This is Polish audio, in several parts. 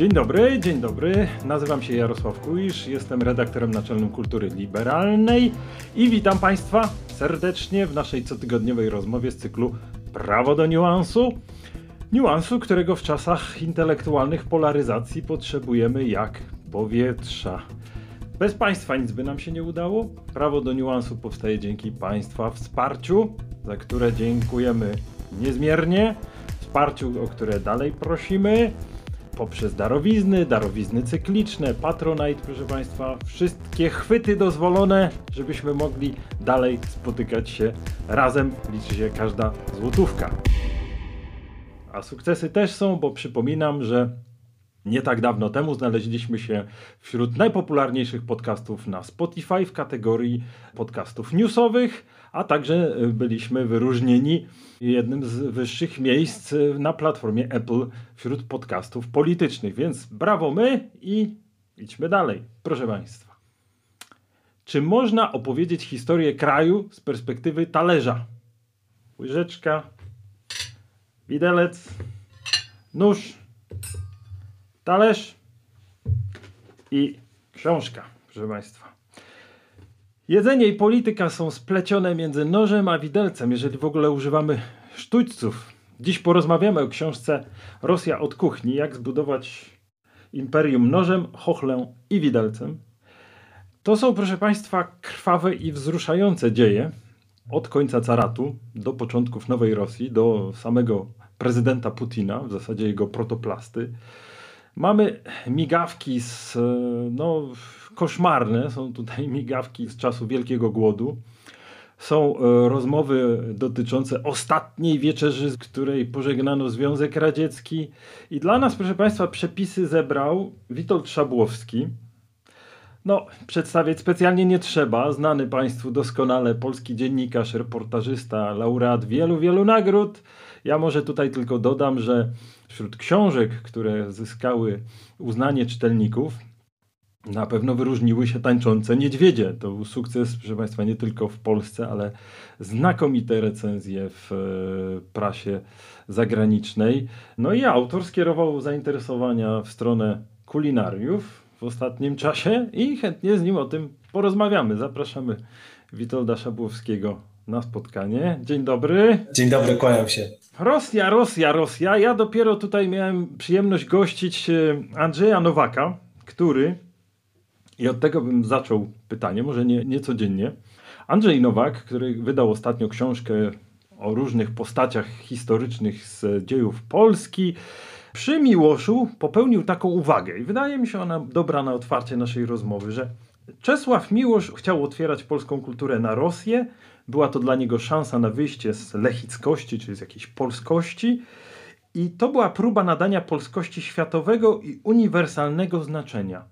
Dzień dobry, dzień dobry. Nazywam się Jarosław Kuisz, jestem redaktorem naczelnym Kultury Liberalnej i witam Państwa serdecznie w naszej cotygodniowej rozmowie z cyklu Prawo do niuansu. Niuansu, którego w czasach intelektualnych polaryzacji potrzebujemy jak powietrza. Bez Państwa nic by nam się nie udało. Prawo do niuansu powstaje dzięki Państwa wsparciu, za które dziękujemy niezmiernie. Wsparciu, o które dalej prosimy poprzez darowizny, darowizny cykliczne, Patronite, proszę Państwa, wszystkie chwyty dozwolone, żebyśmy mogli dalej spotykać się razem. Liczy się każda złotówka. A sukcesy też są, bo przypominam, że nie tak dawno temu znaleźliśmy się wśród najpopularniejszych podcastów na Spotify w kategorii podcastów newsowych, a także byliśmy wyróżnieni jednym z wyższych miejsc na platformie Apple wśród podcastów politycznych. Więc brawo my i idźmy dalej. Proszę Państwa. Czy można opowiedzieć historię kraju z perspektywy talerza? Łyżeczka, widelec, nóż, talerz i książka, proszę Państwa. Jedzenie i polityka są splecione między nożem a widelcem, jeżeli w ogóle używamy sztućców. Dziś porozmawiamy o książce Rosja od kuchni, jak zbudować imperium nożem, chochlem i widelcem. To są, proszę Państwa, krwawe i wzruszające dzieje od końca caratu do początków nowej Rosji, do samego prezydenta Putina, w zasadzie jego protoplasty. Mamy migawki z, no, koszmarne, są tutaj migawki z czasu Wielkiego Głodu. Są e, rozmowy dotyczące ostatniej wieczerzy, z której pożegnano Związek Radziecki. I dla nas, proszę Państwa, przepisy zebrał Witold Szabłowski. No, przedstawiać specjalnie nie trzeba. Znany Państwu doskonale polski dziennikarz, reportażysta, laureat wielu, wielu nagród. Ja może tutaj tylko dodam, że wśród książek, które zyskały uznanie czytelników, na pewno wyróżniły się tańczące niedźwiedzie. To był sukces, proszę Państwa, nie tylko w Polsce, ale znakomite recenzje w e, prasie zagranicznej. No i autor skierował zainteresowania w stronę kulinariów w ostatnim czasie i chętnie z nim o tym porozmawiamy. Zapraszamy Witolda Szabłowskiego na spotkanie. Dzień dobry. Dzień dobry, kłaniam się. Rosja, Rosja, Rosja. Ja dopiero tutaj miałem przyjemność gościć e, Andrzeja Nowaka, który i od tego bym zaczął pytanie, może nie, nie codziennie. Andrzej Nowak, który wydał ostatnio książkę o różnych postaciach historycznych z dziejów Polski, przy Miłoszu popełnił taką uwagę i wydaje mi się ona dobra na otwarcie naszej rozmowy, że Czesław Miłosz chciał otwierać polską kulturę na Rosję. Była to dla niego szansa na wyjście z lechickości, czyli z jakiejś polskości. I to była próba nadania polskości światowego i uniwersalnego znaczenia.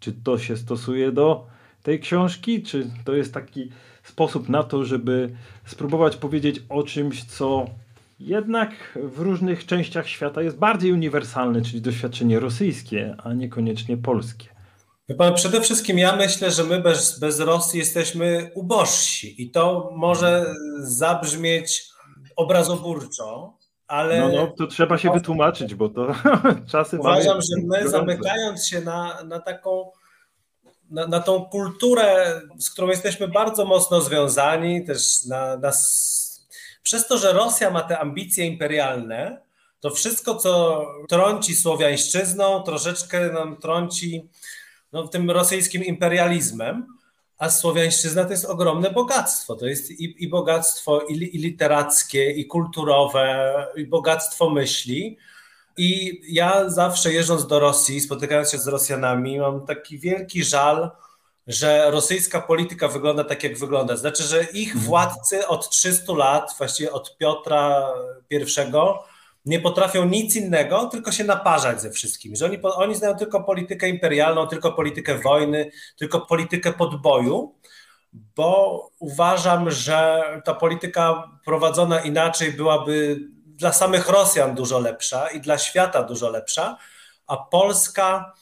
Czy to się stosuje do tej książki? Czy to jest taki sposób na to, żeby spróbować powiedzieć o czymś, co jednak w różnych częściach świata jest bardziej uniwersalne, czyli doświadczenie rosyjskie, a niekoniecznie polskie? Pan, przede wszystkim ja myślę, że my bez, bez Rosji jesteśmy ubożsi i to może zabrzmieć obrazoburczo, ale... No, no to trzeba się wytłumaczyć, bo to czasy... Uważam, że my zamykając się na, na taką na, na tą kulturę, z którą jesteśmy bardzo mocno związani, też na, na, przez to, że Rosja ma te ambicje imperialne, to wszystko, co trąci słowiańszczyzną, troszeczkę nam trąci no, tym rosyjskim imperializmem, a słowiańszczyzna to jest ogromne bogactwo. To jest i, i bogactwo i, i literackie, i kulturowe, i bogactwo myśli. I ja zawsze jeżdżąc do Rosji, spotykając się z Rosjanami, mam taki wielki żal, że rosyjska polityka wygląda tak, jak wygląda. Znaczy, że ich mhm. władcy od 300 lat, właściwie od Piotra I, nie potrafią nic innego, tylko się naparzać ze wszystkim. Że oni, oni znają tylko politykę imperialną, tylko politykę wojny, tylko politykę podboju, bo uważam, że ta polityka prowadzona inaczej byłaby dla samych Rosjan dużo lepsza i dla świata dużo lepsza, a Polska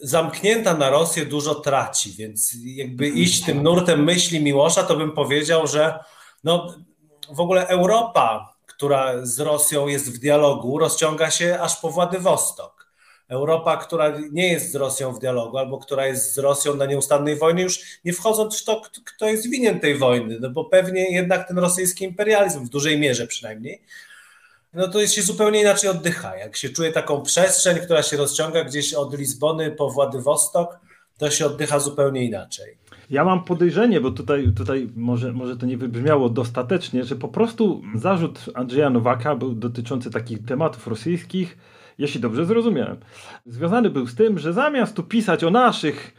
zamknięta na Rosję dużo traci, więc jakby iść tym nurtem myśli Miłosza, to bym powiedział, że no, w ogóle Europa, która z Rosją jest w dialogu, rozciąga się aż po Władywostok. Europa, która nie jest z Rosją w dialogu, albo która jest z Rosją na nieustannej wojnie, już nie wchodząc w to, kto jest winien tej wojny, no bo pewnie jednak ten rosyjski imperializm, w dużej mierze przynajmniej, no to jest się zupełnie inaczej oddycha. Jak się czuje taką przestrzeń, która się rozciąga gdzieś od Lizbony po Władywostok, to się oddycha zupełnie inaczej. Ja mam podejrzenie, bo tutaj, tutaj może, może to nie wybrzmiało dostatecznie, że po prostu zarzut Andrzeja Nowaka był dotyczący takich tematów rosyjskich, jeśli dobrze zrozumiałem. Związany był z tym, że zamiast tu pisać o naszych,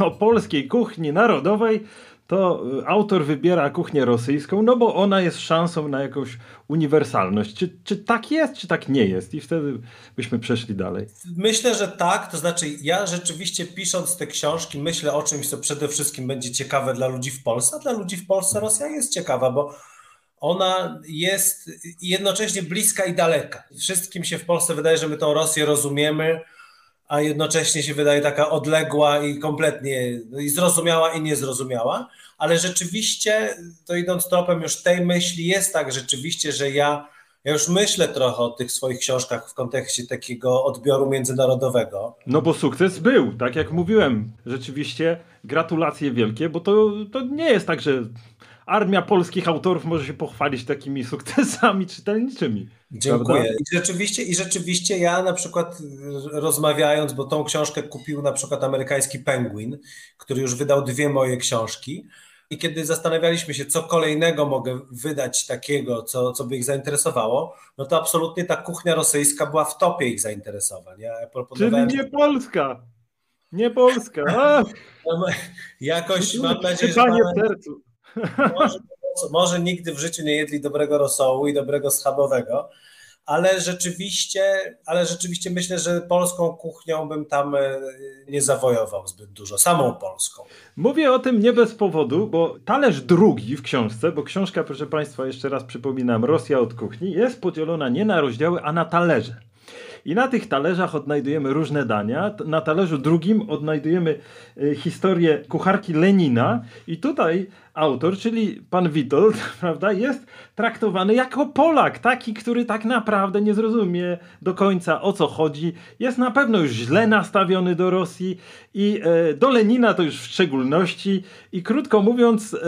o polskiej kuchni narodowej, to y, autor wybiera kuchnię rosyjską, no bo ona jest szansą na jakąś uniwersalność. Czy, czy tak jest, czy tak nie jest? I wtedy byśmy przeszli dalej. Myślę, że tak. To znaczy, ja rzeczywiście pisząc te książki, myślę o czymś, co przede wszystkim będzie ciekawe dla ludzi w Polsce. A dla ludzi w Polsce Rosja jest ciekawa, bo ona jest jednocześnie bliska i daleka. Wszystkim się w Polsce wydaje, że my tą Rosję rozumiemy a jednocześnie się wydaje taka odległa i kompletnie i zrozumiała i niezrozumiała, ale rzeczywiście, to idąc tropem już tej myśli, jest tak rzeczywiście, że ja, ja już myślę trochę o tych swoich książkach w kontekście takiego odbioru międzynarodowego. No bo sukces był, tak jak mówiłem. Rzeczywiście gratulacje wielkie, bo to, to nie jest tak, że armia polskich autorów może się pochwalić takimi sukcesami czytelniczymi. Dziękuję. I rzeczywiście, I rzeczywiście ja na przykład rozmawiając, bo tą książkę kupił na przykład amerykański Penguin, który już wydał dwie moje książki. I kiedy zastanawialiśmy się, co kolejnego mogę wydać takiego, co, co by ich zainteresowało, no to absolutnie ta kuchnia rosyjska była w topie ich zainteresowań. Ja proponowałem... Czyli nie Polska! Nie Polska! Jakoś mam nadzieję, że... Mamy... w sercu. Może, może nigdy w życiu nie jedli dobrego rosołu i dobrego schabowego, ale rzeczywiście, ale rzeczywiście myślę, że polską kuchnią bym tam e, nie zawojował zbyt dużo, samą polską. Mówię o tym nie bez powodu, bo talerz drugi w książce, bo książka, proszę Państwa, jeszcze raz przypominam, Rosja od kuchni, jest podzielona nie na rozdziały, a na talerze. I na tych talerzach odnajdujemy różne dania. Na talerzu drugim odnajdujemy e, historię kucharki Lenina. I tutaj autor, czyli pan Witold, prawda, jest traktowany jako Polak, taki, który tak naprawdę nie zrozumie do końca o co chodzi. Jest na pewno już źle nastawiony do Rosji i e, do Lenina to już w szczególności. I krótko mówiąc, e,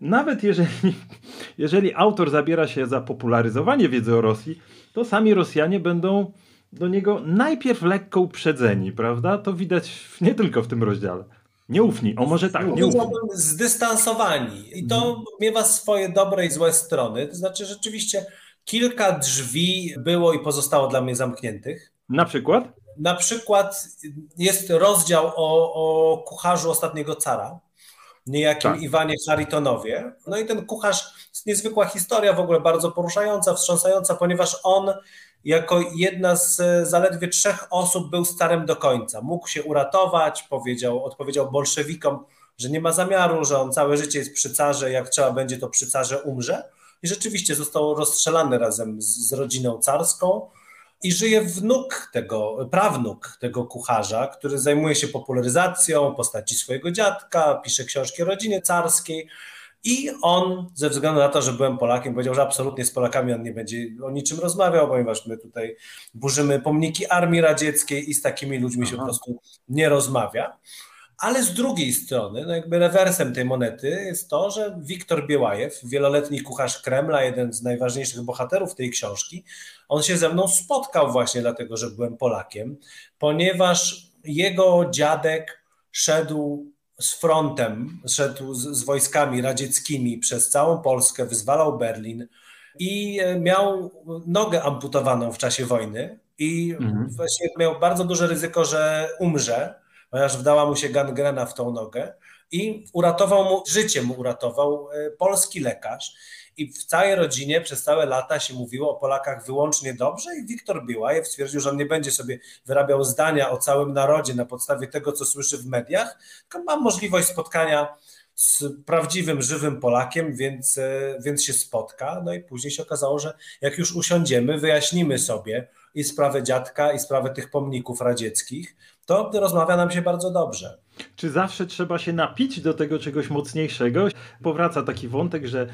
nawet jeżeli, jeżeli autor zabiera się za popularyzowanie wiedzy o Rosji, to sami Rosjanie będą do niego najpierw lekko uprzedzeni, prawda? To widać nie tylko w tym rozdziale. Nieufni, o może tak, nieufni. Zdystansowani. I to mhm. miewa swoje dobre i złe strony. To znaczy rzeczywiście kilka drzwi było i pozostało dla mnie zamkniętych. Na przykład? Na przykład jest rozdział o, o kucharzu ostatniego cara, niejakim tak. Iwanie Haritonowie. No i ten kucharz, niezwykła historia, w ogóle bardzo poruszająca, wstrząsająca, ponieważ on jako jedna z e, zaledwie trzech osób był starym do końca. Mógł się uratować, powiedział, odpowiedział bolszewikom, że nie ma zamiaru, że on całe życie jest przy carze, jak trzeba będzie, to przy carze umrze. I rzeczywiście został rozstrzelany razem z, z rodziną carską i żyje wnuk tego, prawnuk tego kucharza, który zajmuje się popularyzacją postaci swojego dziadka, pisze książki o rodzinie carskiej. I on, ze względu na to, że byłem Polakiem, powiedział, że absolutnie z Polakami on nie będzie o niczym rozmawiał, ponieważ my tutaj burzymy pomniki Armii Radzieckiej i z takimi ludźmi Aha. się po prostu nie rozmawia. Ale z drugiej strony, no jakby rewersem tej monety jest to, że Wiktor Biełajew, wieloletni kucharz Kremla, jeden z najważniejszych bohaterów tej książki, on się ze mną spotkał właśnie dlatego, że byłem Polakiem, ponieważ jego dziadek szedł z frontem, szedł z, z, wojskami radzieckimi przez całą Polskę, wyzwalał Berlin i e, miał nogę amputowaną w czasie wojny i mhm. właśnie miał bardzo duże ryzyko, że umrze, ponieważ wdała mu się gangrena w tą nogę i uratował mu, życie mu uratował e, polski lekarz. I w całej rodzinie przez całe lata się mówiło o Polakach wyłącznie dobrze i Wiktor Biłajew stwierdził, że on nie będzie sobie wyrabiał zdania o całym narodzie na podstawie tego, co słyszy w mediach, tylko ma możliwość spotkania z prawdziwym, żywym Polakiem, więc, e, więc się spotka. No i później się okazało, że jak już usiądziemy, wyjaśnimy sobie i sprawę dziadka, i sprawę tych pomników radzieckich, to rozmawia nam się bardzo dobrze. Czy zawsze trzeba się napić do tego czegoś mocniejszego? Powraca taki wątek, że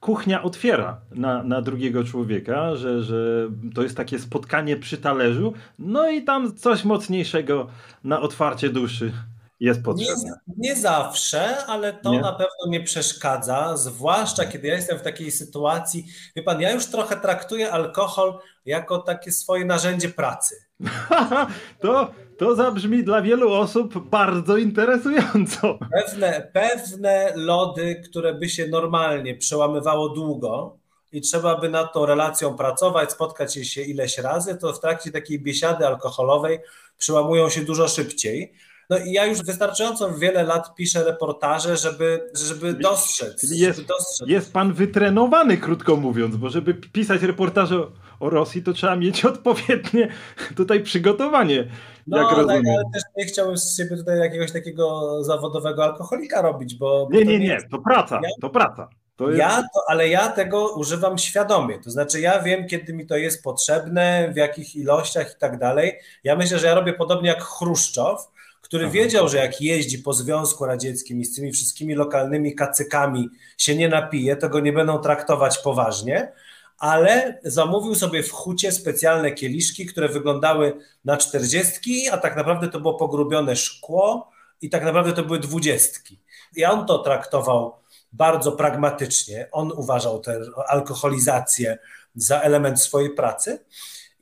kuchnia otwiera na, na drugiego człowieka, że, że to jest takie spotkanie przy talerzu, no i tam coś mocniejszego na otwarcie duszy jest potrzebne. Nie, nie zawsze, ale to nie? na pewno nie przeszkadza, zwłaszcza kiedy ja jestem w takiej sytuacji. Wie pan, ja już trochę traktuję alkohol jako takie swoje narzędzie pracy. to, to zabrzmi dla wielu osób bardzo interesująco. Pewne, pewne lody, które by się normalnie przełamywało długo i trzeba by nad tą relacją pracować, spotkać się ileś razy, to w trakcie takiej biesiady alkoholowej przełamują się dużo szybciej. No i ja już wystarczająco wiele lat piszę reportaże, żeby, żeby dostrzec. Jest, żeby dostrzec. jest pan wytrenowany, krótko mówiąc, bo żeby pisać reportaże o Rosji, to trzeba mieć odpowiednie tutaj przygotowanie. No, jak tak, ale też nie chciałbym z siebie tutaj jakiegoś takiego zawodowego alkoholika robić, bo. Nie, nie, nie, to praca, to praca. To jest... Ja to, ale ja tego używam świadomie. To znaczy, ja wiem, kiedy mi to jest potrzebne, w jakich ilościach i tak dalej. Ja myślę, że ja robię podobnie jak Chruszczow, który Aha. wiedział, że jak jeździ po Związku Radzieckim i z tymi wszystkimi lokalnymi kacykami się nie napije, to go nie będą traktować poważnie, ale zamówił sobie w hucie specjalne kieliszki, które wyglądały na czterdziestki, a tak naprawdę to było pogrubione szkło i tak naprawdę to były dwudziestki. I on to traktował bardzo pragmatycznie. On uważał tę alkoholizację za element swojej pracy.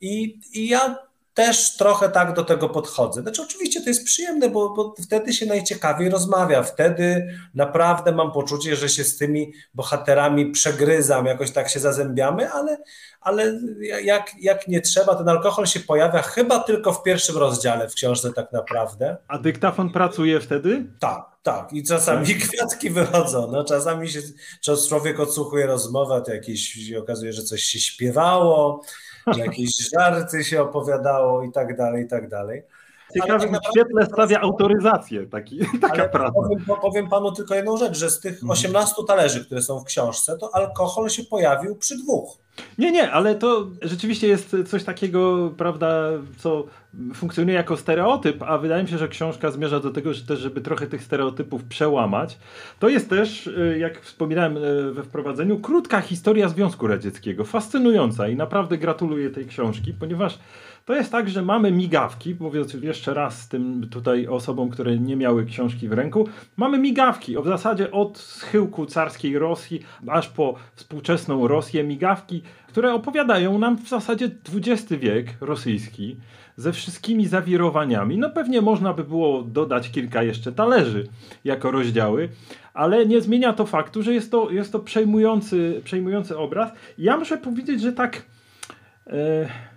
I, I ja też trochę tak do tego podchodzę. Znaczy, oczywiście to jest przyjemne, bo, bo, wtedy się najciekawiej rozmawia. Wtedy naprawdę mam poczucie, że się z tymi bohaterami przegryzam, jakoś tak się zazębiamy, ale, ale jak, jak nie trzeba, ten alkohol się pojawia chyba tylko w pierwszym rozdziale w książce, tak naprawdę. A dyktafon pracuje wtedy? Tak, tak. I czasami tak. kwiatki wychodzą. No, czasami się człowiek odsłuchuje rozmowę, to jakieś się okazuje, że coś się śpiewało że jakieś żarty się opowiadało i tak dalej, i tak dalej. Ciekawe, tak w świetle stawia autoryzację, taki, taka praca. Powiem, powiem, panu tylko jedną rzecz, że z tych 18 mhm. talerzy, które są w książce, to alkohol się pojawił przy dwóch. Nie, nie, ale to rzeczywiście jest coś takiego, prawda, co funkcjonuje jako stereotyp, a wydaje mi się, że książka zmierza do tego, że też, żeby trochę tych stereotypów przełamać. To jest też, y, jak wspominałem y, we wprowadzeniu, krótka historia Związku Radzieckiego, fascynująca i naprawdę gratuluję tej książki, ponieważ to jest tak, że mamy migawki, mówiąc jeszcze raz tym tutaj osobom, które nie miały książki w ręku, mamy migawki, w zasadzie od schyłku carskiej Rosji aż po współczesną Rosję, migawki, które opowiadają nam w zasadzie XX wiek rosyjski ze wszystkimi zawirowaniami. No pewnie można by było dodać kilka jeszcze talerzy jako rozdziały, ale nie zmienia to faktu, że jest to, jest to przejmujący, przejmujący obraz. Ja muszę powiedzieć, że tak... E,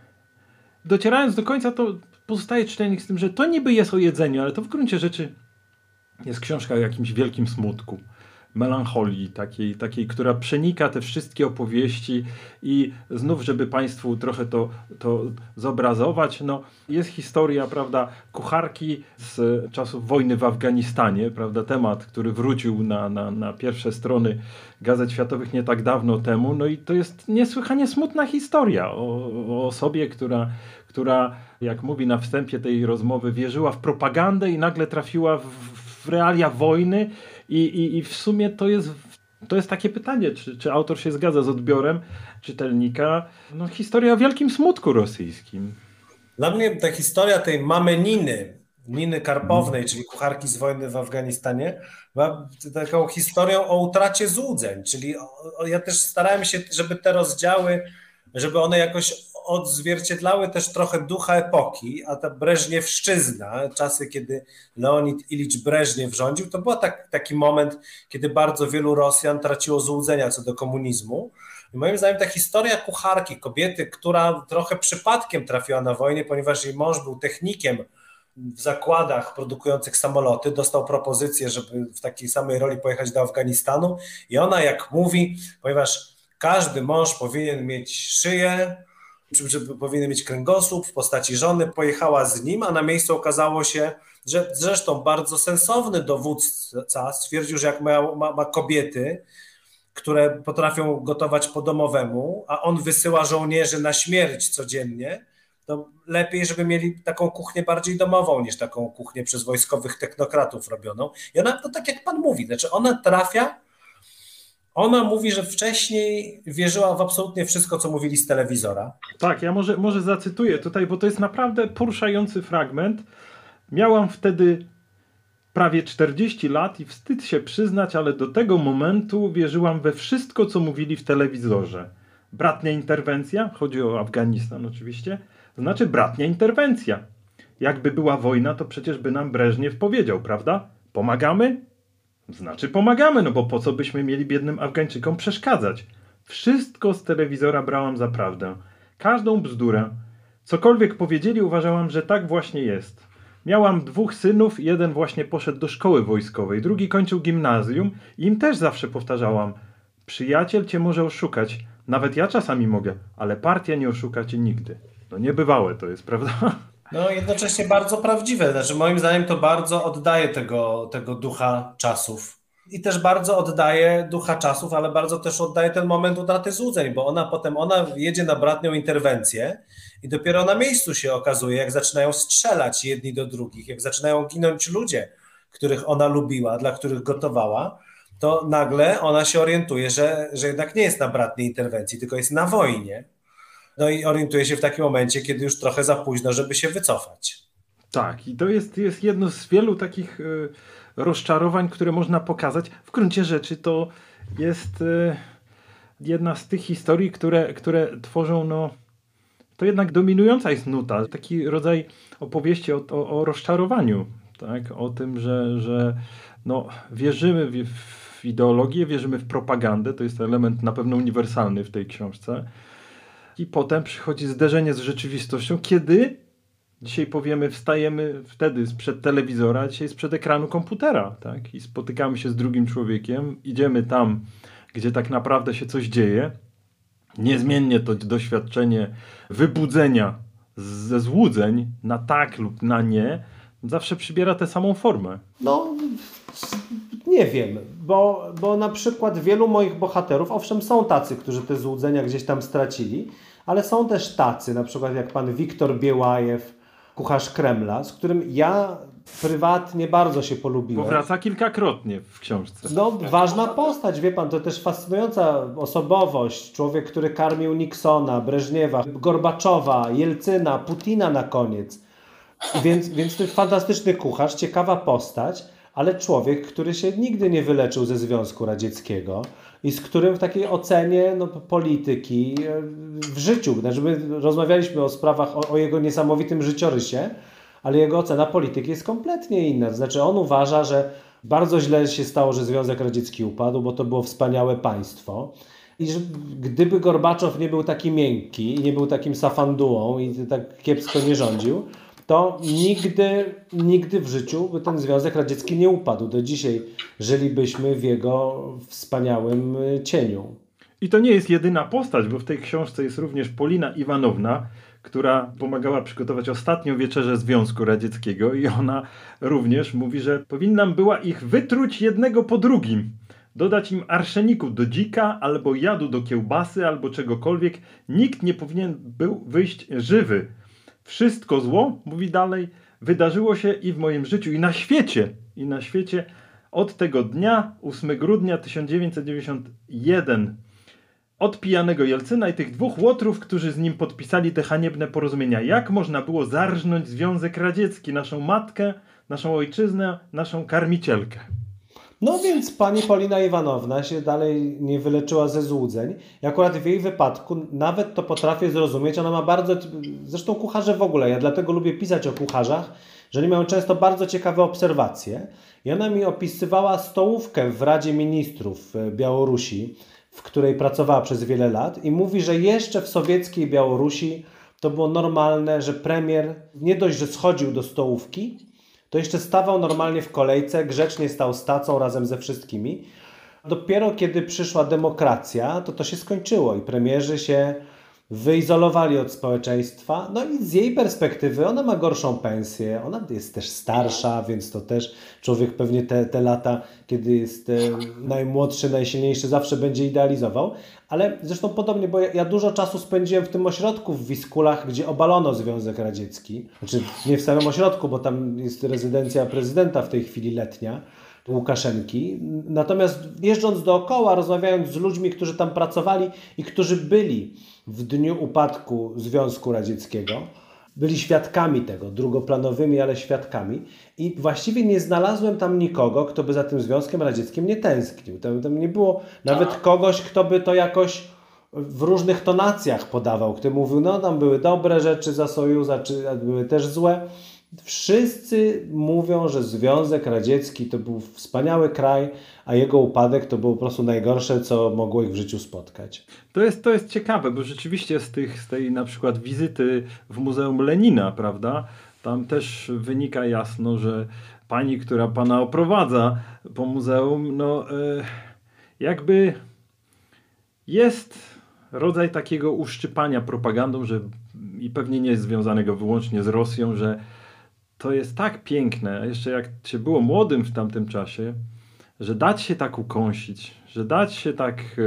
docierając do końca, to pozostaje czytelnik z tym, że to niby jest o jedzeniu, ale to w gruncie rzeczy jest książka o jakimś wielkim smutku melancholii, takiej, takiej, która przenika te wszystkie opowieści i znów, żeby Państwu trochę to, to zobrazować, no, jest historia, prawda, kucharki z czasów wojny w Afganistanie, prawda, temat, który wrócił na, na, na pierwsze strony gazet światowych nie tak dawno temu, no i to jest niesłychanie smutna historia o, o osobie, która, która, jak mówi na wstępie tej rozmowy, wierzyła w propagandę i nagle trafiła w, w realia wojny i, i, i w sumie to jest, to jest takie pytanie, czy, czy autor się zgadza z odbiorem czytelnika. No, historia o wielkim smutku rosyjskim. Dla mnie ta historia tej mamy Niny, Niny Karpownej, czyli kucharki z wojny w Afganistanie, była taką historią o utracie złudzeń. Czyli o, o, ja też starałem się, żeby te rozdziały, żeby one jakoś odzwierciedlały też trochę ducha epoki, a ta Breżniewszczyzna, czasy, kiedy Leonid Ilicz Breżniew rządził, to był tak, taki moment, kiedy bardzo wielu Rosjan traciło złudzenia co do komunizmu. I moim zdaniem ta historia kucharki, kobiety, która trochę przypadkiem trafiła na wojnę, ponieważ jej mąż był technikiem w zakładach produkujących samoloty, dostał propozycję, żeby w takiej samej roli pojechać do Afganistanu i ona jak mówi, ponieważ każdy mąż powinien mieć szyję, czy powinien mieć kręgosłup w postaci żony, pojechała z nim, a na miejscu okazało się, że zresztą bardzo sensowny dowódca stwierdził, że jak ma, ma, ma kobiety, które potrafią gotować po domowemu, a on wysyła żołnierzy na śmierć codziennie, to lepiej, żeby mieli taką kuchnię bardziej domową niż taką kuchnię przez wojskowych technokratów robioną. I ona, to tak jak pan mówi, znaczy ona trafia, ona mówi, że wcześniej wierzyła w absolutnie wszystko, co mówili z telewizora. Tak, ja może, może zacytuję tutaj, bo to jest naprawdę poruszający fragment. Miałam wtedy prawie 40 lat i wstyd się przyznać, ale do tego momentu wierzyłam we wszystko, co mówili w telewizorze. Bratnia interwencja, chodzi o Afganistan oczywiście, znaczy bratnia interwencja. Jakby była wojna, to przecież by nam Breżniew powiedział, prawda? Pomagamy? Znaczy pomagamy, no bo po co byśmy mieli biednym Afgańczykom przeszkadzać? Wszystko z telewizora brałam za prawdę. Każdą bzdurę. Cokolwiek powiedzieli, uważałam, że tak właśnie jest. Miałam dwóch synów, jeden właśnie poszedł do szkoły wojskowej, drugi kończył gimnazjum i im też zawsze powtarzałam: Przyjaciel cię może oszukać, nawet ja czasami mogę, ale partia nie oszuka cię nigdy. No niebywałe to jest, prawda? No jednocześnie bardzo prawdziwe. Znaczy moim zdaniem to bardzo oddaje tego, tego ducha czasów. I też bardzo oddaje ducha czasów, ale bardzo też oddaje ten moment utraty złudzeń, bo ona potem ona jedzie na bratnią interwencję i dopiero na miejscu się okazuje, jak zaczynają strzelać jedni do drugich, jak zaczynają ginąć ludzie, których ona lubiła, dla których gotowała, to nagle ona się orientuje, że, że jednak nie jest na bratniej interwencji, tylko jest na wojnie. No i orientuje się w takim momencie, kiedy już trochę za późno, żeby się wycofać. Tak, i to jest, jest jedno z wielu takich y, rozczarowań, które można pokazać. W gruncie rzeczy to jest y, jedna z tych historii, które, które tworzą no, to jednak dominująca jest nuta, taki rodzaj opowieści o, o, o rozczarowaniu, tak? o tym, że, że no, wierzymy w, w ideologię, wierzymy w propagandę, to jest element na pewno uniwersalny w tej książce. I potem przychodzi zderzenie z rzeczywistością, kiedy dzisiaj powiemy, wstajemy wtedy sprzed telewizora, dzisiaj sprzed ekranu komputera, tak? I spotykamy się z drugim człowiekiem, idziemy tam, gdzie tak naprawdę się coś dzieje, Niezmiennie to doświadczenie wybudzenia ze złudzeń na tak lub na nie zawsze przybiera tę samą formę. No, nie wiem, bo, bo na przykład wielu moich bohaterów, owszem, są tacy, którzy te złudzenia gdzieś tam stracili, ale są też tacy, na przykład jak pan Wiktor Biełajew, kucharz Kremla, z którym ja prywatnie bardzo się polubiłem. Powraca kilkakrotnie w książce. No, ważna postać, wie pan, to też fascynująca osobowość. Człowiek, który karmił Nixona, Breżniewa, Gorbaczowa, Jelcyna, Putina na koniec. Więc, więc to jest fantastyczny kucharz, ciekawa postać, ale człowiek, który się nigdy nie wyleczył ze Związku Radzieckiego i z którym w takiej ocenie no, polityki e, w życiu, znaczy my rozmawialiśmy o sprawach, o, o jego niesamowitym życiorysie, ale jego ocena polityki jest kompletnie inna. Znaczy on uważa, że bardzo źle się stało, że Związek Radziecki upadł, bo to było wspaniałe państwo. I że gdyby Gorbaczow nie był taki miękki, nie był takim safandułą i tak kiepsko nie rządził, to nigdy, nigdy w życiu by ten Związek Radziecki nie upadł. Do dzisiaj żylibyśmy w jego wspaniałym cieniu. I to nie jest jedyna postać, bo w tej książce jest również Polina Iwanowna, która pomagała przygotować ostatnią wieczerzę Związku Radzieckiego i ona również mówi, że powinnam była ich wytruć jednego po drugim. Dodać im arszeniku do dzika, albo jadu do kiełbasy, albo czegokolwiek. Nikt nie powinien był wyjść żywy. Wszystko zło, mówi dalej, wydarzyło się i w moim życiu, i na świecie. I na świecie od tego dnia, 8 grudnia 1991 od pijanego Jelcyna i tych dwóch łotrów, którzy z nim podpisali te haniebne porozumienia. Jak można było zarżnąć Związek Radziecki, naszą matkę, naszą ojczyznę, naszą karmicielkę? No więc pani Polina Iwanowna się dalej nie wyleczyła ze złudzeń. I akurat w jej wypadku nawet to potrafię zrozumieć. Ona ma bardzo, zresztą kucharze w ogóle, ja dlatego lubię pisać o kucharzach, że oni mają często bardzo ciekawe obserwacje. I ona mi opisywała stołówkę w Radzie Ministrów Białorusi w której pracowała przez wiele lat i mówi, że jeszcze w sowieckiej Białorusi to było normalne, że premier nie dość, że schodził do stołówki, to jeszcze stawał normalnie w kolejce, grzecznie stał z tacą razem ze wszystkimi. Dopiero kiedy przyszła demokracja, to to się skończyło i premierzy się wyizolowali od społeczeństwa. No i z jej perspektywy ona ma gorszą pensję, ona jest też starsza, więc to też człowiek pewnie te, te lata, kiedy jest e, najmłodszy, najsilniejszy, zawsze będzie idealizował. Ale zresztą podobnie, bo ja, ja dużo czasu spędziłem w tym ośrodku w Wiskulach, gdzie obalono Związek Radziecki. Znaczy nie w samym ośrodku, bo tam jest rezydencja prezydenta w tej chwili letnia. Łukaszenki. Natomiast jeżdżąc dookoła, rozmawiając z ludźmi, którzy tam pracowali i którzy byli w dniu upadku Związku Radzieckiego, byli świadkami tego, drugoplanowymi, ale świadkami. I właściwie nie znalazłem tam nikogo, kto by za tym Związkiem Radzieckim nie tęsknił. Tam, tam nie było nawet tak. kogoś, kto by to jakoś w różnych tonacjach podawał, kto mówił, no tam były dobre rzeczy za Sojuza, czy były też złe. Wszyscy mówią, że Związek Radziecki to był wspaniały kraj, a jego upadek to było po prostu najgorsze, co mogło ich w życiu spotkać. To jest, to jest ciekawe, bo rzeczywiście z, tych, z tej na przykład wizyty w Muzeum Lenina, prawda, tam też wynika jasno, że pani, która pana oprowadza po muzeum, no e, jakby jest rodzaj takiego uszczypania propagandą, że i pewnie nie jest związanego wyłącznie z Rosją, że to jest tak piękne, jeszcze jak się było młodym w tamtym czasie, że dać się tak ukąsić, że dać się tak e,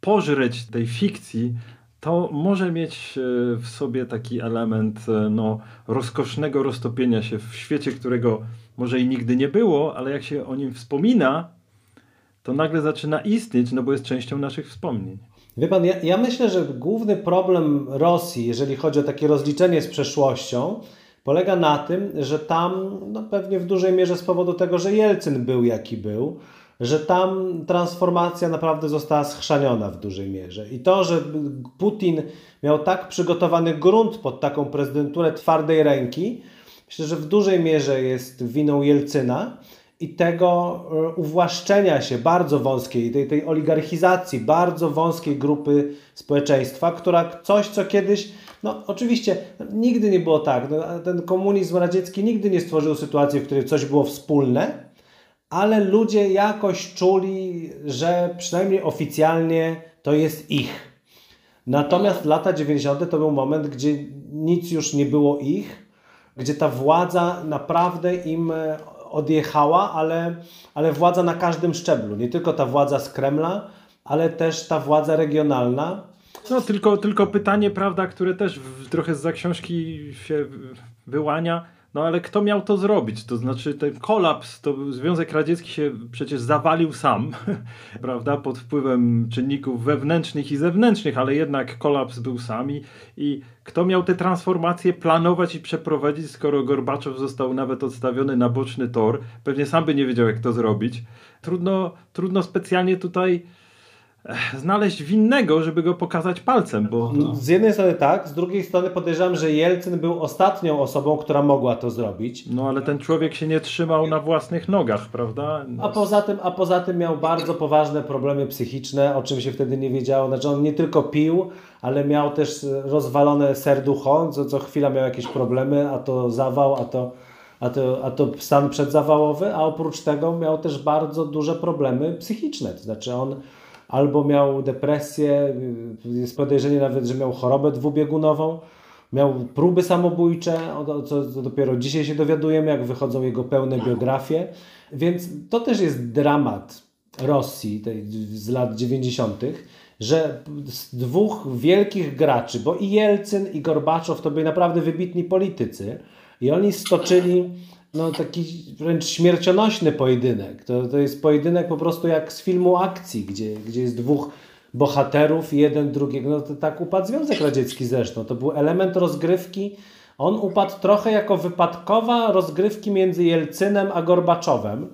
pożreć tej fikcji, to może mieć e, w sobie taki element e, no, rozkosznego roztopienia się w świecie, którego może i nigdy nie było, ale jak się o nim wspomina, to nagle zaczyna istnieć, no bo jest częścią naszych wspomnień. Wie pan, ja, ja myślę, że główny problem Rosji, jeżeli chodzi o takie rozliczenie z przeszłością, polega na tym, że tam, no pewnie w dużej mierze z powodu tego, że Jelcyn był jaki był, że tam transformacja naprawdę została schrzaniona w dużej mierze. I to, że Putin miał tak przygotowany grunt pod taką prezydenturę twardej ręki, myślę, że w dużej mierze jest winą Jelcyna i tego e, uwłaszczenia się bardzo wąskiej, tej, tej oligarchizacji bardzo wąskiej grupy społeczeństwa, która coś, co kiedyś no oczywiście nigdy nie było tak. No, ten komunizm radziecki nigdy nie stworzył sytuacji, w której coś było wspólne, ale ludzie jakoś czuli, że przynajmniej oficjalnie to jest ich. Natomiast lata 90. to był moment, gdzie nic już nie było ich, gdzie ta władza naprawdę im e, odjechała, ale, ale władza na każdym szczeblu. Nie tylko ta władza z Kremla, ale też ta władza regionalna, no tylko, tylko pytanie, prawda, które też w, trochę za książki się wyłania, no ale kto miał to zrobić? To znaczy ten kolaps, to Związek Radziecki się przecież zawalił sam, prawda, pod wpływem czynników wewnętrznych i zewnętrznych, ale jednak kolaps był sam i, i kto miał te transformacje planować i przeprowadzić, skoro Gorbaczow został nawet odstawiony na boczny tor, pewnie sam by nie wiedział jak to zrobić. Trudno, trudno specjalnie tutaj znaleźć winnego, żeby go pokazać palcem. Bo... No. Z jednej strony tak, z drugiej strony podejrzewam, że Jelcyn był ostatnią osobą, która mogła to zrobić. No ale ten człowiek się nie trzymał na własnych nogach, prawda? No. A, poza tym, a poza tym miał bardzo poważne problemy psychiczne, o czym się wtedy nie wiedziało. Znaczy on nie tylko pił, ale miał też rozwalone serducho, co, co chwila miał jakieś problemy, a to zawał, a to a to, a to stan przedzawałowy, a oprócz tego miał też bardzo duże problemy psychiczne. To znaczy on albo miał depresję, jest podejrzenie nawet, że miał chorobę dwubiegunową, miał próby samobójcze, co dopiero dzisiaj się dowiadujemy, jak wychodzą jego pełne biografie. Więc to też jest dramat Rosji z lat 90., że z dwóch wielkich graczy, bo i Jelcyn, i Gorbaczow to byli naprawdę wybitni politycy, i oni stoczyli no, taki wręcz śmiercionośny pojedynek. To, to jest pojedynek po prostu jak z filmu akcji, gdzie, gdzie jest dwóch bohaterów, jeden drugiego. No, to tak upadł Związek Radziecki zresztą. To był element rozgrywki. On upadł trochę jako wypadkowa rozgrywki między Jelcynem a Gorbaczowem,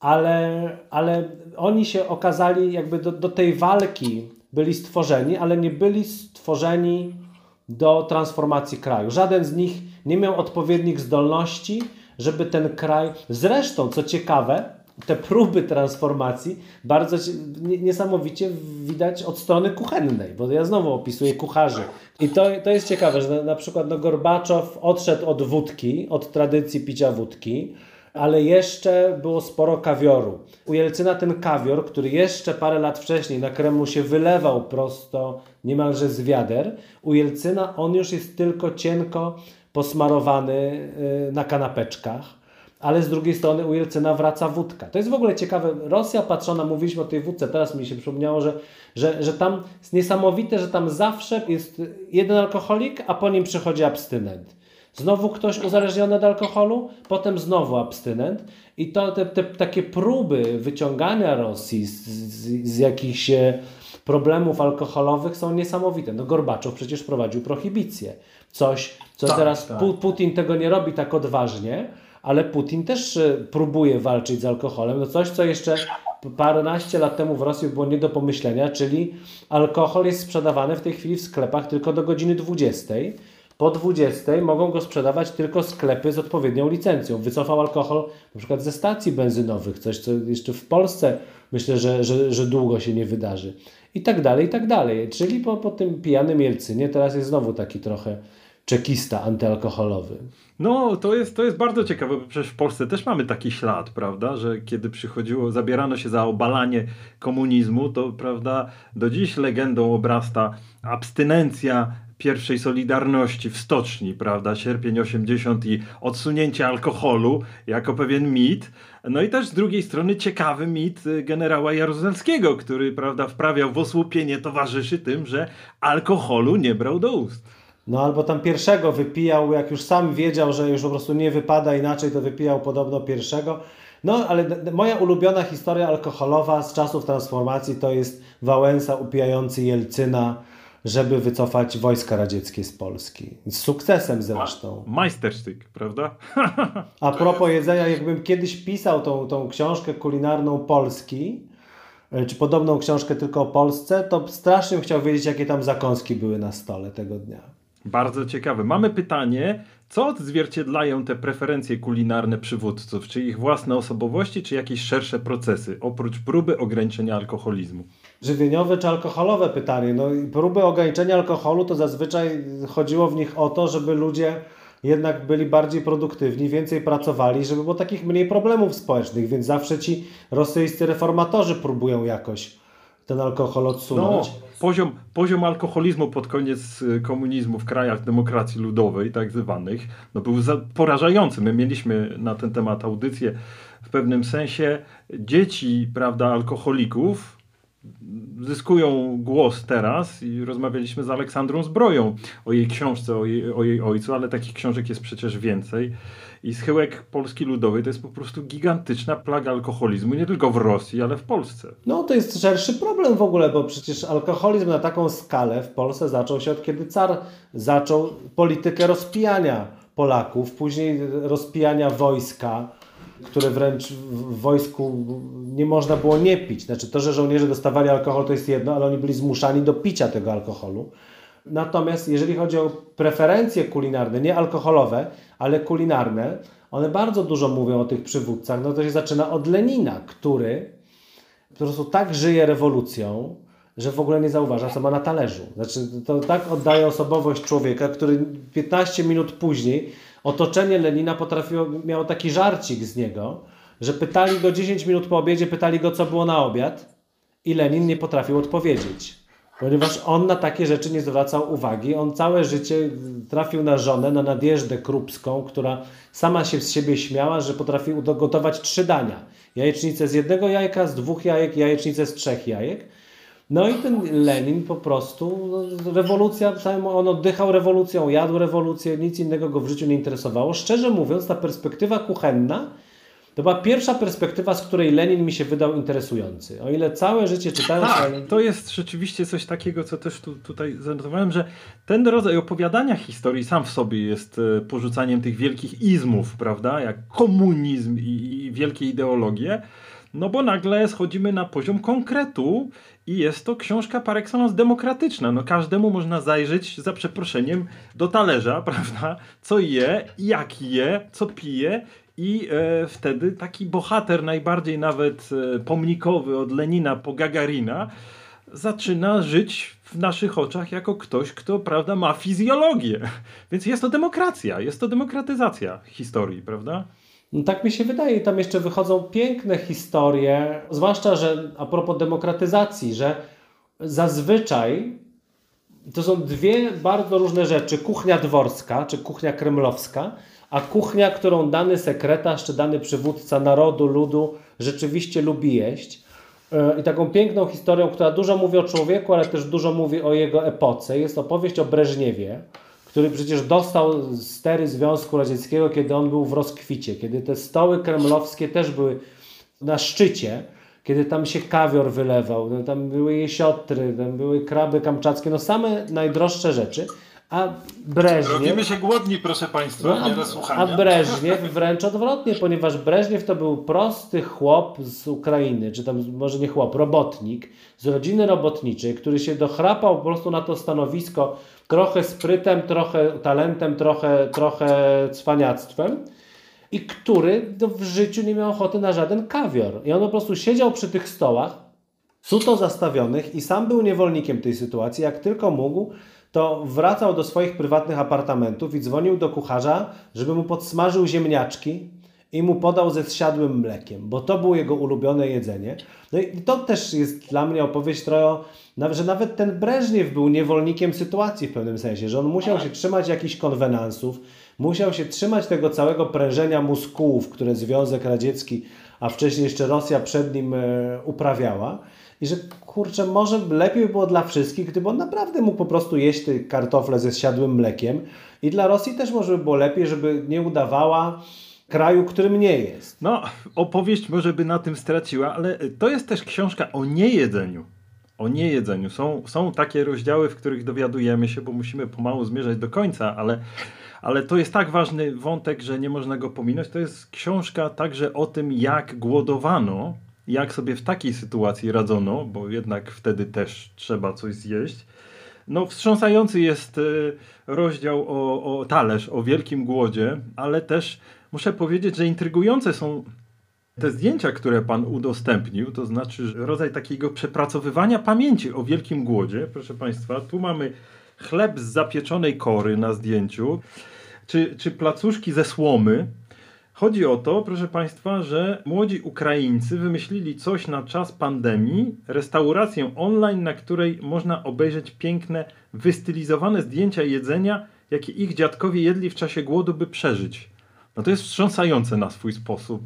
ale, ale oni się okazali jakby do, do tej walki byli stworzeni, ale nie byli stworzeni do transformacji kraju. Żaden z nich nie miał odpowiednich zdolności, żeby ten kraj. Zresztą, co ciekawe, te próby transformacji bardzo niesamowicie widać od strony kuchennej, bo ja znowu opisuję kucharzy. I to, to jest ciekawe, że na, na przykład no, Gorbaczow odszedł od wódki, od tradycji picia wódki, ale jeszcze było sporo kawioru. U Jelcyna ten kawior, który jeszcze parę lat wcześniej na Kremlu się wylewał prosto niemalże z wiader, u Jelcyna on już jest tylko cienko posmarowany y, na kanapeczkach ale z drugiej strony u Jelcyna wraca wódka. To jest w ogóle ciekawe. Rosja patrzona, mówiliśmy o tej wódce, teraz mi się przypomniało, że, że, że tam jest niesamowite, że tam zawsze jest jeden alkoholik, a po nim przychodzi abstynent. Znowu ktoś uzależniony od alkoholu, potem znowu abstynent. I to te, te takie próby wyciągania Rosji z, z, z jakichś e, problemów alkoholowych są niesamowite. No Gorbaczow przecież prowadził prohibicję. Coś, co tak, teraz tak. Putin tego nie robi tak odważnie, ale Putin też e, próbuje walczyć z alkoholem. No coś, co jeszcze paręnaście lat temu w Rosji było nie do pomyślenia, czyli alkohol jest sprzedawany w tej chwili w sklepach tylko do godziny 20 po 20 mogą go sprzedawać tylko sklepy z odpowiednią licencją. Wycofał alkohol na przykład ze stacji benzynowych, coś co jeszcze w Polsce myślę, że, że, że długo się nie wydarzy. I tak dalej, i tak dalej. Czyli po, po tym pijanym Jelcynie teraz jest znowu taki trochę czekista antyalkoholowy. No, to jest, to jest bardzo ciekawe, bo przecież w Polsce też mamy taki ślad, prawda, że kiedy przychodziło, zabierano się za obalanie komunizmu, to prawda, do dziś legendą obrasta abstynencja pierwszej Solidarności w stoczni, prawda, sierpień 80 i odsunięcie alkoholu jako pewien mit. No i też z drugiej strony ciekawy mit y, generała Jaruzelskiego, który, prawda, wprawiał w osłupienie towarzyszy tym, że alkoholu nie brał do ust. No albo tam pierwszego wypijał, jak już sam wiedział, że już po prostu nie wypada inaczej, to wypijał podobno pierwszego. No, ale moja ulubiona historia alkoholowa z czasów transformacji to jest Wałęsa upijający Jelcyna żeby wycofać wojska radzieckie z Polski. Z sukcesem zresztą. Majstersztyk, prawda? A propos jedzenia, jakbym kiedyś pisał tą, tą książkę kulinarną Polski, e, czy podobną książkę tylko o Polsce, to strasznie chciał wiedzieć, jakie tam zakąski były na stole tego dnia. Bardzo ciekawe. Mamy pytanie, co odzwierciedlają te preferencje kulinarne przywódców? Czy ich własne osobowości, czy jakieś szersze procesy, oprócz próby ograniczenia alkoholizmu? Żywieniowe czy alkoholowe pytanie. No, próby ograniczenia alkoholu to zazwyczaj chodziło w nich o to, żeby ludzie jednak byli bardziej produktywni, więcej pracowali, żeby było takich mniej problemów społecznych, więc zawsze ci rosyjscy reformatorzy próbują jakoś ten alkohol odsunąć. No, poziom, poziom alkoholizmu pod koniec y, komunizmu w krajach demokracji ludowej, tak zwanych, no był porażający. My mieliśmy na ten temat audycję w pewnym sensie. Dzieci, prawda, alkoholików zyskują głos teraz i rozmawialiśmy z Aleksandrą Zbroją o jej książce, o jej, o jej ojcu, ale takich książek jest przecież więcej. I schyłek Polski Ludowej to jest po prostu gigantyczna plaga alkoholizmu, nie tylko w Rosji, ale w Polsce. No to jest szerszy problem w ogóle, bo przecież alkoholizm na taką skalę w Polsce zaczął się od kiedy car zaczął politykę rozpijania Polaków, później rozpijania wojska, które wręcz w wojsku nie można było nie pić. Znaczy to, że żołnierze dostawali alkohol to jest jedno, ale oni byli zmuszani do picia tego alkoholu. Natomiast jeżeli chodzi o preferencje kulinarne, nie alkoholowe, ale kulinarne, one bardzo dużo mówią o tych przywódcach. No to się zaczyna od Lenina, który po prostu tak żyje rewolucją, że w ogóle nie zauważa, co ma na talerzu. Znaczy, to tak oddaje osobowość człowieka, który 15 minut później otoczenie Lenina potrafiło, miało taki żarcik z niego, że pytali go 10 minut po obiedzie, pytali go, co było na obiad i Lenin nie potrafił odpowiedzieć. Ponieważ on na takie rzeczy nie zwracał uwagi. On całe życie trafił na żonę, na Nadjeżdę Krupską, która sama się z siebie śmiała, że potrafi gotować trzy dania. Jajecznicę z jednego jajka, z dwóch jajek, jajecznicę z trzech jajek. No i ten Lenin po prostu, no, rewolucja, on oddychał rewolucją, jadł rewolucję, nic innego go w życiu nie interesowało. Szczerze mówiąc, ta perspektywa kuchenna to była pierwsza perspektywa, z której Lenin mi się wydał interesujący. O ile całe życie czytałem... Tak, to jest rzeczywiście coś takiego, co też tu, tutaj zanotowałem, że ten rodzaj opowiadania historii sam w sobie jest e, porzucaniem tych wielkich izmów, prawda, jak komunizm i, i wielkie ideologie, no bo nagle schodzimy na poziom konkretu i jest to książka par excellence demokratyczna. No każdemu można zajrzeć za przeproszeniem do talerza, prawda? Co je, jak je, co pije I e, wtedy taki bohater, najbardziej nawet e, pomnikowy od Lenina po Gagarina, zaczyna żyć w naszych oczach jako ktoś, kto prawda, ma fizjologię. Więc jest to demokracja, jest to demokratyzacja historii, prawda? No tak mi się wydaje, tam jeszcze wychodzą piękne historie, zwłaszcza, że a propos demokratyzacji, że zazwyczaj to są dwie bardzo różne rzeczy. Kuchnia dworska, czy kuchnia kremlowska, a kuchnia, którą dany sekretarz, czy dany przywódca narodu, ludu rzeczywiście lubi jeść. E, I taką piękną historią, która dużo mówi o człowieku, ale też dużo mówi o jego epoce, jest opowieść o Breżniewie, który przecież dostał stery Związku Radzieckiego, kiedy on był w rozkwicie, kiedy te stoły kremlowskie też były na szczycie, kiedy tam się kawior wylewał, no, tam były jesiotry, tam były kraby kamczackie, no same najdroższe rzeczy. A Breżniew... Robimy się głodni, proszę Państwa, no, a, a Breżniew wręcz odwrotnie, ponieważ Breżniew to był prosty chłop z Ukrainy, czy tam może nie chłop, robotnik z rodziny robotniczej, który się dochrapał po prostu na to stanowisko trochę sprytem, trochę talentem, trochę, trochę cwaniactwem i który w życiu nie miał ochoty na żaden kawior. I on po prostu siedział przy tych stołach, suto zastawionych i sam był niewolnikiem tej sytuacji. Jak tylko mógł, to wracał do swoich prywatnych apartamentów i dzwonił do kucharza, żeby mu podsmażył ziemniaczki i mu podał ze zsiadłym mlekiem, bo to było jego ulubione jedzenie. No i to też jest dla mnie opowieść trochę, że nawet ten Breżniew był niewolnikiem sytuacji w pewnym sensie, że on musiał się trzymać jakichś konwenansów, musiał się trzymać tego całego prężenia muskułów, które Związek Radziecki, a wcześniej jeszcze Rosja przed nim e, uprawiała. I że kurczę, może lepiej by było dla wszystkich, gdyby on naprawdę mógł po prostu jeść te kartofle ze zsiadłym mlekiem. I dla Rosji też może by było lepiej, żeby nie udawała kraju, którym nie jest. No, opowieść może by na tym straciła, ale to jest też książka o niejedzeniu. O niejedzeniu. Są, są takie rozdziały, w których dowiadujemy się, bo musimy pomału zmierzać do końca, ale, ale to jest tak ważny wątek, że nie można go pominąć. To jest książka także o tym, jak głodowano, jak sobie w takiej sytuacji radzono, bo jednak wtedy też trzeba coś zjeść. No, wstrząsający jest y, rozdział o, o talerz, o wielkim głodzie, ale też muszę powiedzieć, że intrygujące są te zdjęcia, które pan udostępnił, to znaczy rodzaj takiego przepracowywania pamięci o wielkim głodzie. Proszę państwa, tu mamy chleb z zapieczonej kory na zdjęciu, czy, czy placuszki ze słomy. Chodzi o to, proszę Państwa, że młodzi Ukraińcy wymyślili coś na czas pandemii, restaurację online, na której można obejrzeć piękne, wystylizowane zdjęcia jedzenia, jakie ich dziadkowie jedli w czasie głodu, by przeżyć. No to jest wstrząsające na swój sposób.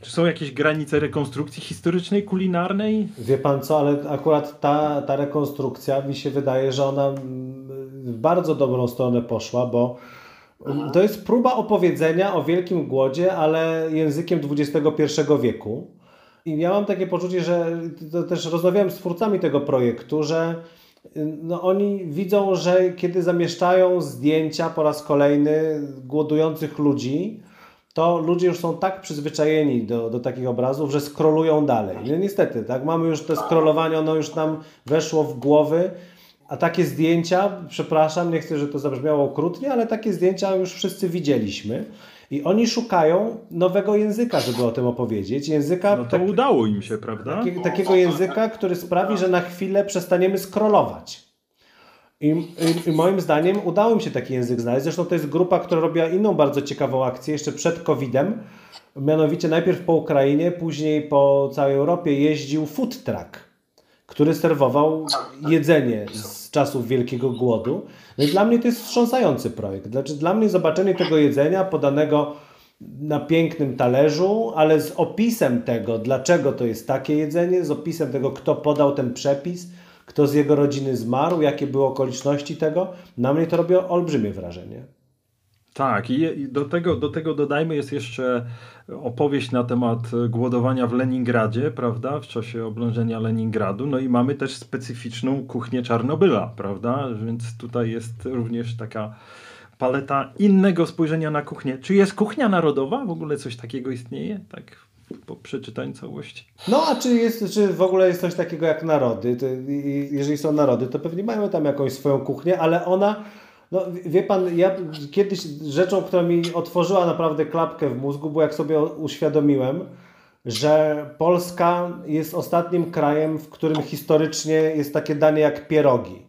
Czy są jakieś granice rekonstrukcji historycznej, kulinarnej? Wie pan co, ale akurat ta, ta rekonstrukcja mi się wydaje, że ona w bardzo dobrą stronę poszła, bo to jest próba opowiedzenia o wielkim głodzie, ale językiem XXI wieku. I ja mam takie poczucie, że też rozmawiałem z twórcami tego projektu, że no oni widzą, że kiedy zamieszczają zdjęcia po raz kolejny głodujących ludzi, to ludzie już są tak przyzwyczajeni do, do takich obrazów, że skrolują dalej. No niestety, tak, mamy już to scrollowanie, ono już nam weszło w głowy, a takie zdjęcia, przepraszam, nie chcę, żeby to zabrzmiało okrutnie, ale takie zdjęcia już wszyscy widzieliśmy. I oni szukają nowego języka, żeby o tym opowiedzieć. Języka. No to tak, udało im się, prawda? Taki, takiego języka, który sprawi, że na chwilę przestaniemy scrollować. I, i, I, moim zdaniem udało mi się taki język znaleźć. Zresztą to jest grupa, która robiła inną bardzo ciekawą akcję jeszcze przed COVID-em. Mianowicie najpierw po Ukrainie, później po całej Europie jeździł food truck, który serwował jedzenie z czasów Wielkiego Głodu. No i dla mnie to jest wstrząsający projekt. Znaczy, dla mnie zobaczenie tego jedzenia podanego na pięknym talerzu, ale z opisem tego, dlaczego to jest takie jedzenie, z opisem tego, kto podał ten przepis, kto z jego rodziny zmarł, jakie były okoliczności tego, na mnie to robi olbrzymie wrażenie. Tak, i do tego, do tego dodajmy jest jeszcze opowieść na temat głodowania w Leningradzie, prawda, w czasie oblężenia Leningradu. No i mamy też specyficzną kuchnię Czarnobyla, prawda, więc tutaj jest również taka paleta innego spojrzenia na kuchnię. Czy jest kuchnia narodowa? W ogóle coś takiego istnieje? Tak po przeczytaniu całości. No, a czy, jest, czy w ogóle jest coś takiego jak narody? Jeżeli są narody, to pewnie mają tam jakąś swoją kuchnię, ale ona No, wie pan, ja kiedyś rzeczą, która mi otworzyła naprawdę klapkę w mózgu, było jak sobie uświadomiłem, że Polska jest ostatnim krajem, w którym historycznie jest takie danie jak pierogi.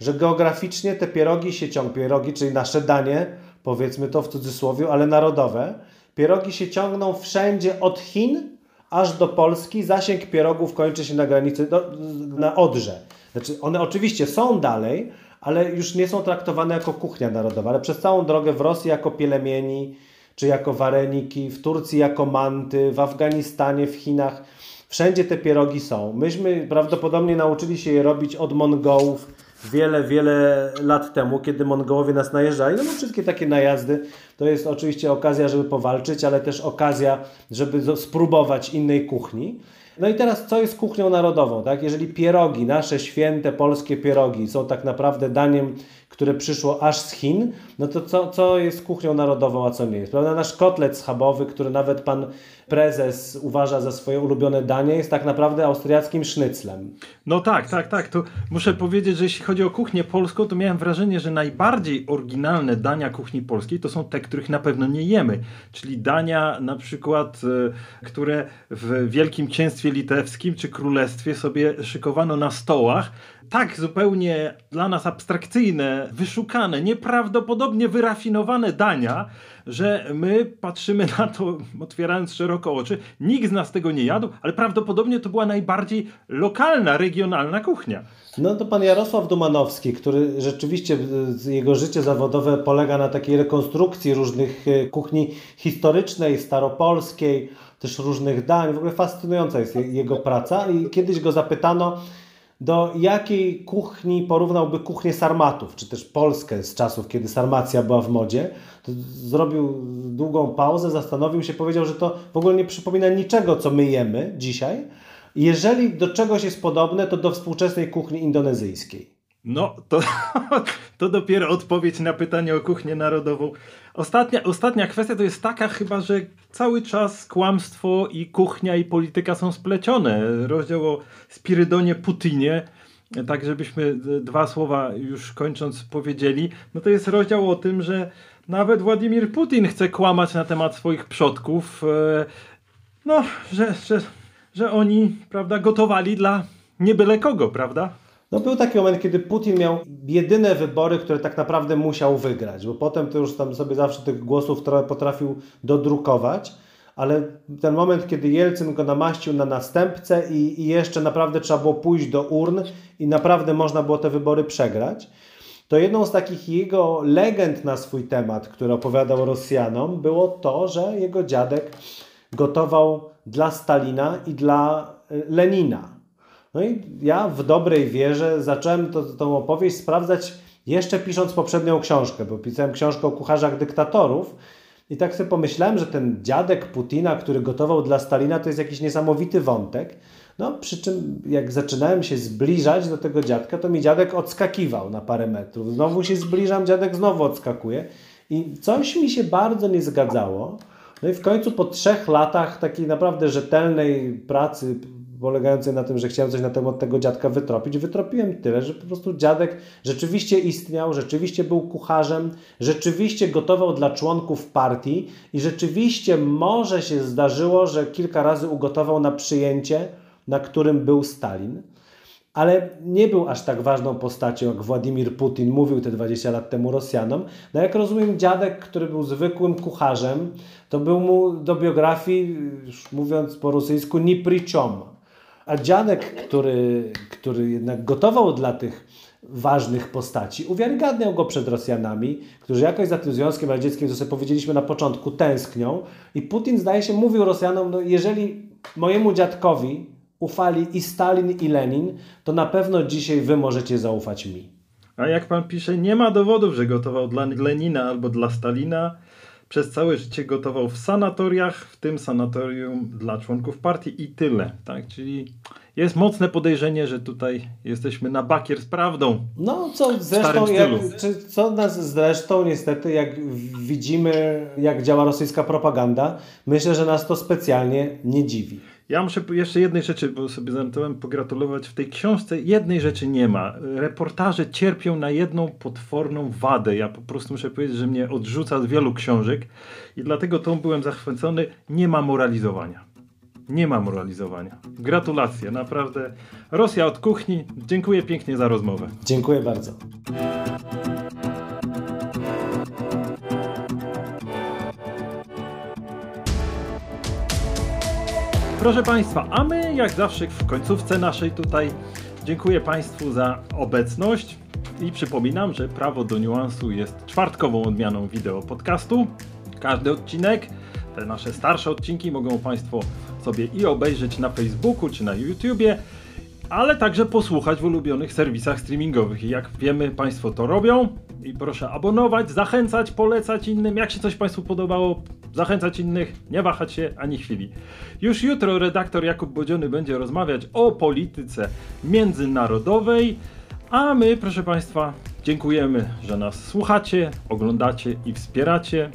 Że geograficznie te pierogi się ciągną, pierogi, czyli nasze danie, powiedzmy to w cudzysłowie, ale narodowe, pierogi się ciągną wszędzie od Chin aż do Polski. Zasięg pierogów kończy się na granicy, do, na Odrze. Znaczy, one oczywiście są dalej, ale już nie są traktowane jako kuchnia narodowa, ale przez całą drogę w Rosji jako pielemieni, czy jako wareniki, w Turcji jako manty, w Afganistanie, w Chinach. Wszędzie te pierogi są. Myśmy prawdopodobnie nauczyli się je robić od Mongołów wiele, wiele lat temu, kiedy Mongołowie nas najeżdżali. No bo wszystkie takie najazdy to jest oczywiście okazja, żeby powalczyć, ale też okazja, żeby spróbować innej kuchni. No i teraz co jest kuchnią narodową? Tak? Jeżeli pierogi, nasze święte polskie pierogi są tak naprawdę daniem, które przyszło aż z Chin, no to co, co jest kuchnią narodową, a co nie jest? Prawda? Nasz kotlet schabowy, który nawet pan prezes uważa za swoje ulubione danie, jest tak naprawdę austriackim sznyclem. No tak, tak, tak. To muszę powiedzieć, że jeśli chodzi o kuchnię polską, to miałem wrażenie, że najbardziej oryginalne dania kuchni polskiej to są te, których na pewno nie jemy. Czyli dania na przykład, e, które w Wielkim Księstwie Litewskim czy Królestwie sobie szykowano na stołach, tak zupełnie dla nas abstrakcyjne, wyszukane, nieprawdopodobnie wyrafinowane dania, że my patrzymy na to, otwierając szeroko oczy. Nikt z nas tego nie jadł, ale prawdopodobnie to była najbardziej lokalna, regionalna kuchnia. No to pan Jarosław Dumanowski, który rzeczywiście jego życie zawodowe polega na takiej rekonstrukcji różnych e, kuchni historycznej, staropolskiej, też różnych dań. W ogóle fascynująca jest jego praca i kiedyś go zapytano, do jakiej kuchni porównałby kuchnię sarmatów, czy też Polskę z czasów, kiedy sarmacja była w modzie. To zrobił długą pauzę, zastanowił się, powiedział, że to w ogóle nie przypomina niczego, co my jemy dzisiaj. Jeżeli do czegoś jest podobne, to do współczesnej kuchni indonezyjskiej. No, to, to dopiero odpowiedź na pytanie o kuchnię narodową. Ostatnia, ostatnia kwestia to jest taka chyba, że cały czas kłamstwo i kuchnia i polityka są splecione. Rozdział o Spirydonie Putinie, tak żebyśmy dwa słowa już kończąc powiedzieli, no to jest rozdział o tym, że nawet Władimir Putin chce kłamać na temat swoich przodków. E, no, że, że, że oni, prawda, gotowali dla nie byle kogo, prawda? No był taki moment, kiedy Putin miał jedyne wybory, które tak naprawdę musiał wygrać, bo potem to już tam sobie zawsze tych głosów trochę potrafił dodrukować, ale ten moment, kiedy Jelcyn go namaścił na następcę i, i jeszcze naprawdę trzeba było pójść do urn i naprawdę można było te wybory przegrać, to jedną z takich jego legend na swój temat, które opowiadał Rosjanom, było to, że jego dziadek gotował dla Stalina i dla e, Lenina. No i ja w dobrej wierze zacząłem to, tą opowieść sprawdzać jeszcze pisząc poprzednią książkę, bo pisałem książkę o kucharzach dyktatorów i tak sobie pomyślałem, że ten dziadek Putina, który gotował dla Stalina, to jest jakiś niesamowity wątek. No, przy czym jak zaczynałem się zbliżać do tego dziadka, to mi dziadek odskakiwał na parę metrów. Znowu się zbliżam, dziadek znowu odskakuje. I coś mi się bardzo nie zgadzało. No i w końcu po trzech latach takiej naprawdę rzetelnej pracy, polegającej na tym, że chciałem coś na temat tego dziadka wytropić, wytropiłem tyle, że po prostu dziadek rzeczywiście istniał, rzeczywiście był kucharzem, rzeczywiście gotował dla członków partii i rzeczywiście może się zdarzyło, że kilka razy ugotował na przyjęcie, na którym był Stalin. Ale nie był aż tak ważną postacią, jak Władimir Putin mówił te 20 lat temu Rosjanom. No jak rozumiem, dziadek, który był zwykłym kucharzem, to był mu do biografii, mówiąc po rosyjsku, ni a dziadek, który, który jednak gotował dla tych ważnych postaci, uwiarygadniał go przed Rosjanami, którzy jakoś za tym Związkiem Radzieckim, co sobie powiedzieliśmy na początku, tęsknią. I Putin, zdaje się, mówił Rosjanom, no jeżeli mojemu dziadkowi ufali i Stalin, i Lenin, to na pewno dzisiaj wy możecie zaufać mi. A jak pan pisze, nie ma dowodów, że gotował dla Lenina albo dla Stalina. Przez całe życie gotował w sanatoriach, w tym sanatorium dla członków partii i tyle. Tak? Czyli jest mocne podejrzenie, że tutaj jesteśmy na bakier z prawdą. No, co zresztą, jak, czy, co nas zresztą niestety, jak widzimy, jak działa rosyjska propaganda, myślę, że nas to specjalnie nie dziwi. Ja muszę jeszcze jednej rzeczy, bo sobie zanotowałem, pogratulować. W tej książce jednej rzeczy nie ma. Reportaże cierpią na jedną potworną wadę. Ja po prostu muszę powiedzieć, że mnie odrzuca od wielu książek i dlatego tą byłem zachwycony. Nie ma moralizowania. Nie ma moralizowania. Gratulacje, naprawdę. Rosja od kuchni. Dziękuję pięknie za rozmowę. Dziękuję bardzo. Proszę Państwa, a my jak zawsze w końcówce naszej tutaj dziękuję Państwu za obecność i przypominam, że Prawo do Niuansu jest czwartkową odmianą wideo podcastu. Każdy odcinek, te nasze starsze odcinki mogą Państwo sobie i obejrzeć na Facebooku czy na YouTubie, ale także posłuchać w ulubionych serwisach streamingowych. I jak wiemy, Państwo to robią. I proszę abonować, zachęcać, polecać innym. Jak się coś Państwu podobało, zachęcać innych, nie wahać się ani chwili. Już jutro redaktor Jakub Bodziony będzie rozmawiać o polityce międzynarodowej. A my, proszę Państwa, dziękujemy, że nas słuchacie, oglądacie i wspieracie.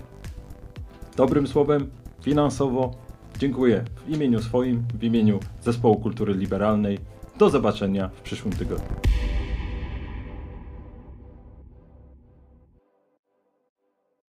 Dobrym słowem, finansowo. Dziękuję w imieniu swoim, w imieniu Zespołu Kultury Liberalnej. Do zobaczenia w przyszłym tygodniu.